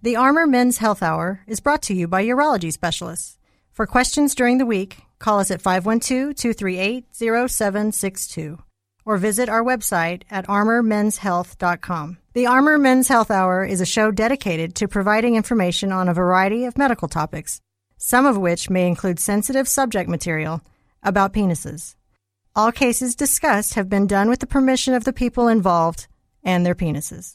The Armor Men's Health Hour is brought to you by urology specialists. For questions during the week, call us at 512 238 0762 or visit our website at armormenshealth.com. The Armor Men's Health Hour is a show dedicated to providing information on a variety of medical topics, some of which may include sensitive subject material about penises. All cases discussed have been done with the permission of the people involved and their penises.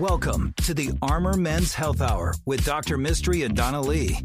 Welcome to the Armor Men's Health Hour with Dr. Mistry and Donna Lee.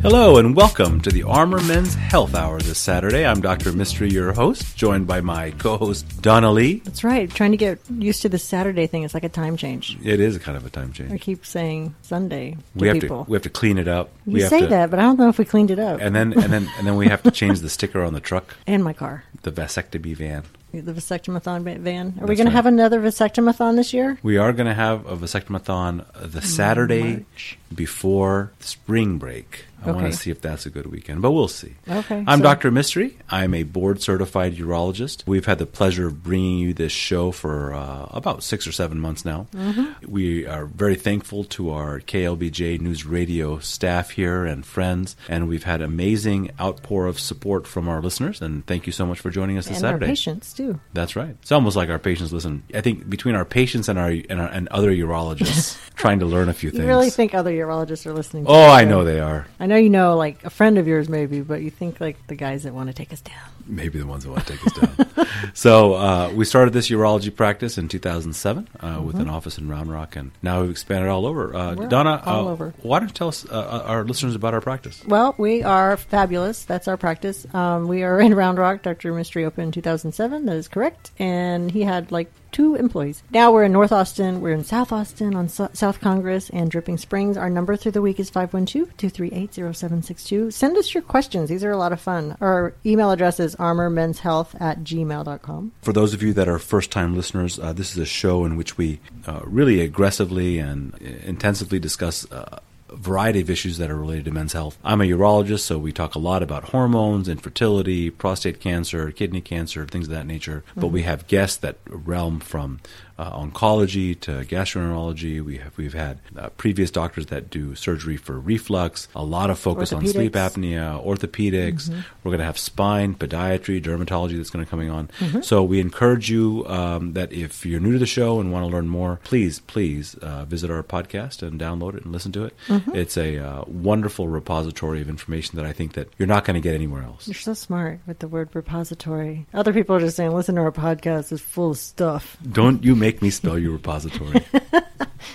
Hello and welcome to the Armor Men's Health Hour this Saturday. I'm Dr. Mistry, your host, joined by my co-host Donna Lee. That's right. Trying to get used to the Saturday thing. It's like a time change. It is kind of a time change. I keep saying Sunday to We have people. to we have to clean it up. you we have say to, that, but I don't know if we cleaned it up. and then and then and then we have to change the sticker on the truck, and my car. the vasectomy van. The vasectomathon van. Are we going right. to have another vasectomathon this year? We are going to have a vasectomathon the Saturday March. before spring break. I want to see if that's a good weekend, but we'll see. Okay, I'm so- Dr. Mistry. I'm a board certified urologist. We've had the pleasure of bringing you this show for uh, about six or seven months now. Mm-hmm. We are very thankful to our KLBJ News Radio staff here and friends, and we've had amazing outpour of support from our listeners. And thank you so much for joining us this and our Saturday. patients, too. That's right. It's almost like our patients listen. I think between our patients and our and, our, and other urologists trying to learn a few You things. You really think other urologists are listening to oh, I know they are. I know you know, like, a friend of yours maybe, but you think, like, the guys that want to take us down. maybe the ones that want to take us down. so uh, we started this urology practice in 2007 uh, with an office in Round Rock, and now we've expanded all over. Uh, Mm-hmm. Donna, all uh, over. why don't you tell us, uh, our listeners, about our practice? Well, we are fabulous. That's our practice. Um, we are in Round Rock. Dr. Mistry opened in 2007. That is correct. And he had like two employees. Now we're in North Austin. We're in South Austin on So- South Congress and Dripping Springs. Our number through the week is 512-238-0762. Send us your questions. These are a lot of fun. Our email address is armormenshealth at gmail.com. For those of you that are first-time listeners, uh, this is a show in which we uh, really aggressively and intensively discuss. Uh, variety of issues that are related to men's health. I'm a urologist, so we talk a lot about hormones, infertility, prostate cancer, kidney cancer, things of that nature. But we have guests that realm from uh, oncology to gastroenterology. We have we've had uh, previous doctors that do surgery for reflux. A lot of focus on sleep apnea, orthopedics. We're going to have spine, podiatry, dermatology that's going to coming on. Mm-hmm. So we encourage you um, that if you're new to the show and want to learn more, please, please uh, visit our podcast and download it and listen to it. Mm-hmm. It's a uh, wonderful repository of information that I think that you're not going to get anywhere else. You're so smart with the word repository. Other people are just saying, listen to our podcast. It's full of stuff. Don't you make me spell your repository.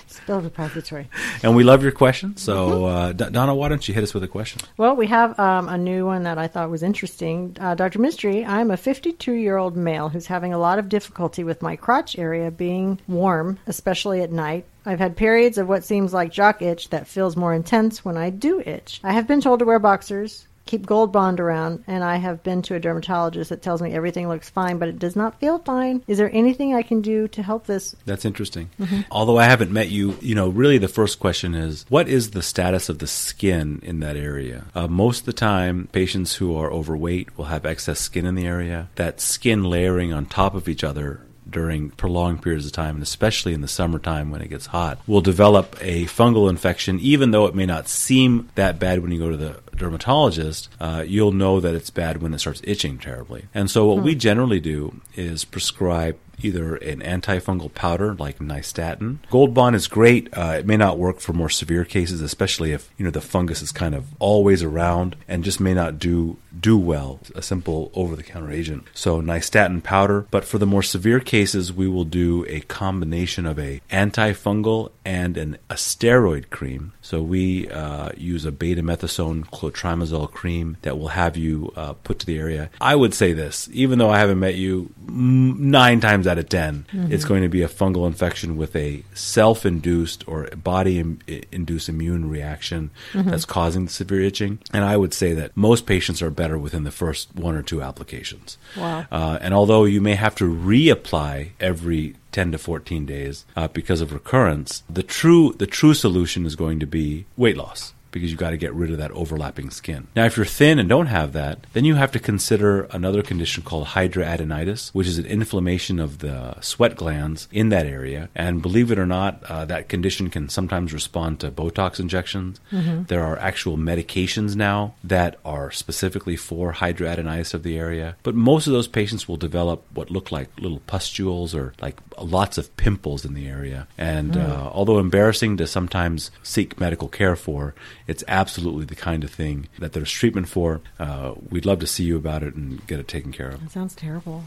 Spell repository. and we love your questions. So, Mm-hmm. uh, D- Donna, why don't you hit us with a question? Well, we have um, a new one that I thought was interesting. Uh, Dr. Mistry, I'm a 52 year old male who's having a lot of difficulty with my crotch area being warm, especially at night. I've had periods of what seems like jock itch that feels more intense when I do itch. I have been told to wear boxers, keep Gold Bond around, and I have been to a dermatologist that tells me everything looks fine, but it does not feel fine. Is there anything I can do to help this? That's interesting. Mm-hmm. Although I haven't met you, you know, really the first question is what is the status of the skin in that area? Uh, most of the time, patients who are overweight will have excess skin in the area. That skin layering on top of each other during prolonged periods of time, and especially in the summertime when it gets hot, will develop a fungal infection, even though it may not seem that bad when you go to the dermatologist, uh, you'll know that it's bad when it starts itching terribly. And so, what we generally do is prescribe either an antifungal powder like nystatin. Gold Bond is great. Uh, it may not work for more severe cases, especially if you know the fungus is kind of always around and just may not do do well. A simple over-the-counter agent. So nystatin powder. But for the more severe cases, we will do a combination of a antifungal and an a steroid cream. So we uh, use a betamethasone clotrimazole cream that will have you uh, put to the area. I would say this, even though I haven't met you, nine times out of 10 it's going to be a fungal infection with a self-induced or body-induced immune reaction that's causing the severe itching. And I would say that most patients are better within the first one or two applications. Wow. Uh, and although you may have to reapply every 10 to 14 days uh, because of recurrence, the true the true solution is going to be weight loss. Because you've got to get rid of that overlapping skin. Now, if you're thin and don't have that, then you have to consider another condition called hidradenitis, which is an inflammation of the sweat glands in that area. And believe it or not, uh, that condition can sometimes respond to Botox injections. Mm-hmm. There are actual medications now that are specifically for hidradenitis of the area. But most of those patients will develop what look like little pustules or like lots of pimples in the area. And mm. uh, although embarrassing to sometimes seek medical care for, it's absolutely the kind of thing that there's treatment for. Uh, we'd love to see you about it and get it taken care of. That sounds terrible.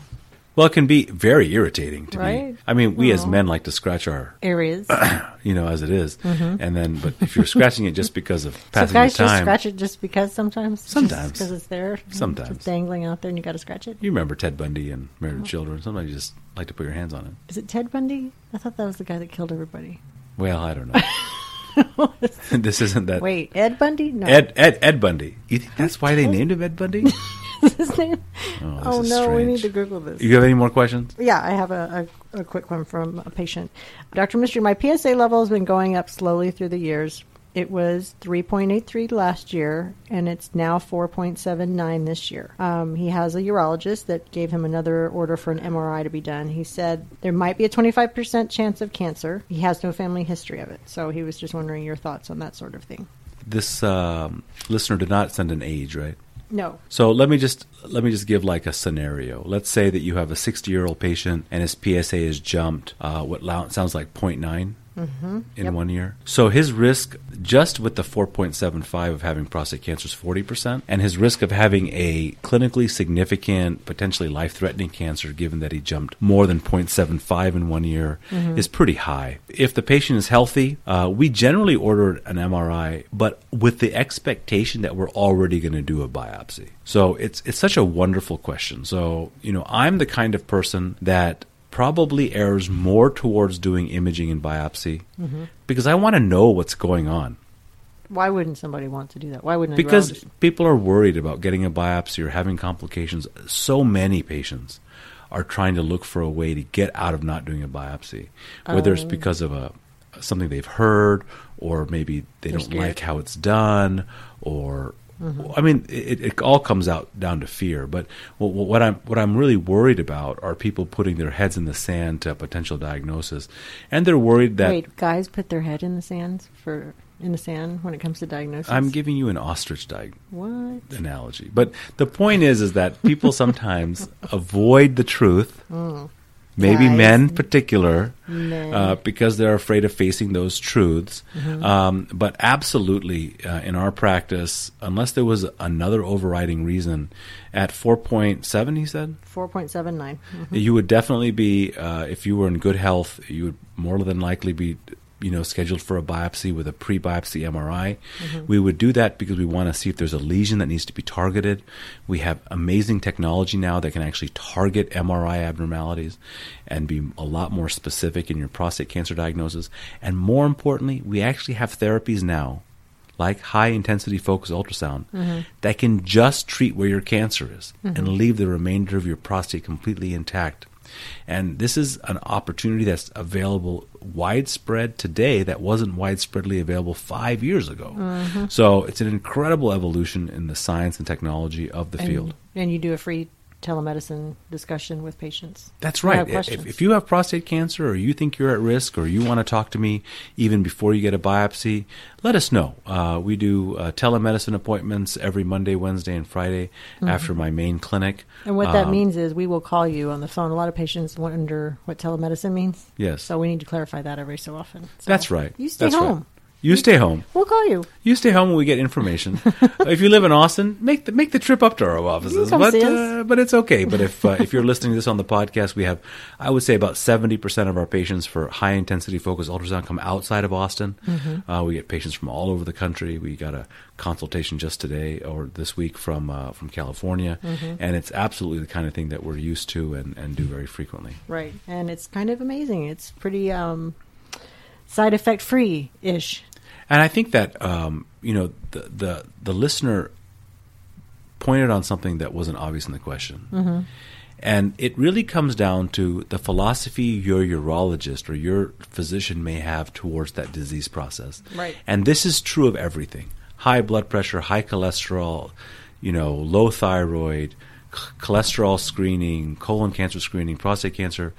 Well, it can be very irritating to right? me. I mean, we as men like to scratch our areas, you know, as it is. Mm-hmm. and then, but if you're scratching it just because of passing so guys the time, just scratch it just because sometimes, sometimes because it's there, sometimes just dangling out there, and you got to scratch it. You remember Ted Bundy and Married oh. Children? Sometimes you just like to put your hands on it. Is it Ted Bundy? I thought that was the guy that killed everybody. Well, I don't know. this isn't that. Wait, Ed Bundy? No. Ed Ed Ed Bundy. You think that's why they named him Ed Bundy? his name? Oh, oh no, strange. we need to Google this. You have any more questions? Yeah, I have a, a, a quick one from a patient. Dr. Mistry, my PSA level has been going up slowly through the years. It was 3.83 last year, and it's now 4.79 this year. Um, he has a urologist that gave him another order for an MRI to be done. He said there might be a 25% chance of cancer. He has no family history of it, so he was just wondering your thoughts on that sort of thing. This um, listener did not send an age, right? No. So let me just let me just give like a scenario. Let's say that you have a 60 year old patient and his PSA has jumped uh, what sounds like 0.9 mm-hmm. in yep. one year. So his risk, just with the 4.75 of having prostate cancer, is 40%. And his risk of having a clinically significant, potentially life threatening cancer, given that he jumped more than 0.75 in one year, mm-hmm. is pretty high. If the patient is healthy, uh, we generally order an MRI, but with the expectation that we're already going to do a biopsy. So it's it's such a wonderful question. So, you know, I'm the kind of person that probably errs more towards doing imaging and biopsy mm-hmm. because I want to know what's going on. Why wouldn't somebody want to do that? Why wouldn't because people are worried about getting a biopsy or having complications. So many patients are trying to look for a way to get out of not doing a biopsy, whether um, it's oh. because of a something they've heard or maybe they don't scared. like how it's done or Mm-hmm. I mean, it, it, all comes out down to fear. But what, what, I'm what I'm really worried about are people putting their heads in the sand to a potential diagnosis, and they're worried that wait, guys put their head in the sand for in the sand when it comes to diagnosis. I'm giving you an ostrich diag- what analogy, but the point is, is that people sometimes avoid the truth. Mm maybe Guys. men in particular, men. Uh, because they're afraid of facing those truths. Mm-hmm. Um, but absolutely, uh, in our practice, unless there was another overriding reason, at 4.7, he said? 4.79. Mm-hmm. You would definitely be, uh, if you were in good health, you would more than likely be you know, scheduled for a biopsy with a pre-biopsy MRI. Mm-hmm. We would do that because we want to see if there's a lesion that needs to be targeted. We have amazing technology now that can actually target MRI abnormalities and be a lot more specific in your prostate cancer diagnosis. And more importantly, we actually have therapies now like high intensity focused ultrasound mm-hmm. that can just treat where your cancer is mm-hmm. and leave the remainder of your prostate completely intact. And this is an opportunity that's available widespread today that wasn't widespreadly available five years ago. Mm-hmm. So it's an incredible evolution in the science and technology of the and, field. And you do a free telemedicine discussion with patients. That's right. If, if, you have prostate cancer or you think you're at risk or you want to talk to me even before you get a biopsy, let us know. Uh, we do uh, telemedicine appointments every Monday, Wednesday, and Friday mm-hmm. after my main clinic. And what that um, means is we will call you on the phone. A lot of patients wonder what telemedicine means. Yes. So we need to clarify that every so often. So That's right. You stay That's home. Right. You stay home. We'll call you. You stay home when we get information. if you live in Austin, make the make the trip up to our offices. But uh, but it's okay. But if uh, if you're listening to this on the podcast, we have I would say about seventy percent of our patients for high intensity focused ultrasound come outside of Austin. Mm-hmm. Uh, we get patients from all over the country. We got a consultation just today or this week from uh, from California, mm-hmm. and it's absolutely the kind of thing that we're used to and, and do very frequently. Right, and it's kind of amazing. It's pretty. Um, side effect free ish and I think that um, you know the, the the listener pointed on something that wasn't obvious in the question. Mm-hmm. And it really comes down to the philosophy your urologist or your physician may have towards that disease process. Right. And this is true of everything high blood pressure, high cholesterol, you know, low thyroid, c- cholesterol screening, colon cancer screening, prostate cancer,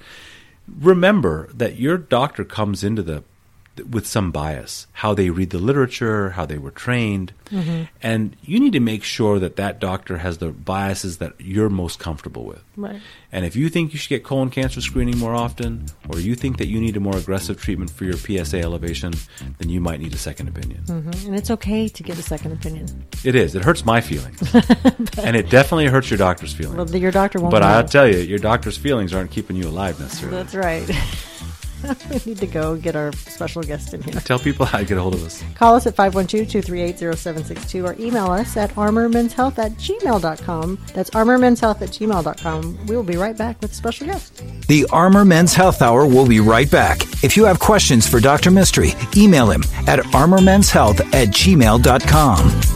remember that your doctor comes into the with some bias, how they read the literature, how they were trained, Mm-hmm. and you need to make sure that that doctor has the biases that you're most comfortable with. Right. And if you think you should get colon cancer screening more often, or you think that you need a more aggressive treatment for your PSA elevation, then you might need a second opinion. Mm-hmm. And it's okay to get a second opinion. It is. It hurts my feelings, and it definitely hurts your doctor's feelings. Well, your doctor won't. but know. I'll tell you, your doctor's feelings aren't keeping you alive necessarily. That's right. we need to go get our special guest in here. Tell people how to get a hold of us. Call us at 512-238-0762 or email us at armormenshealth at gmail.com. That's armormenshealth at gmail.com. We will be right back with a special guest. The Armor Men's Health Hour will be right back. If you have questions for Dr. Mistry, email him at armormenshealth at gmail.com.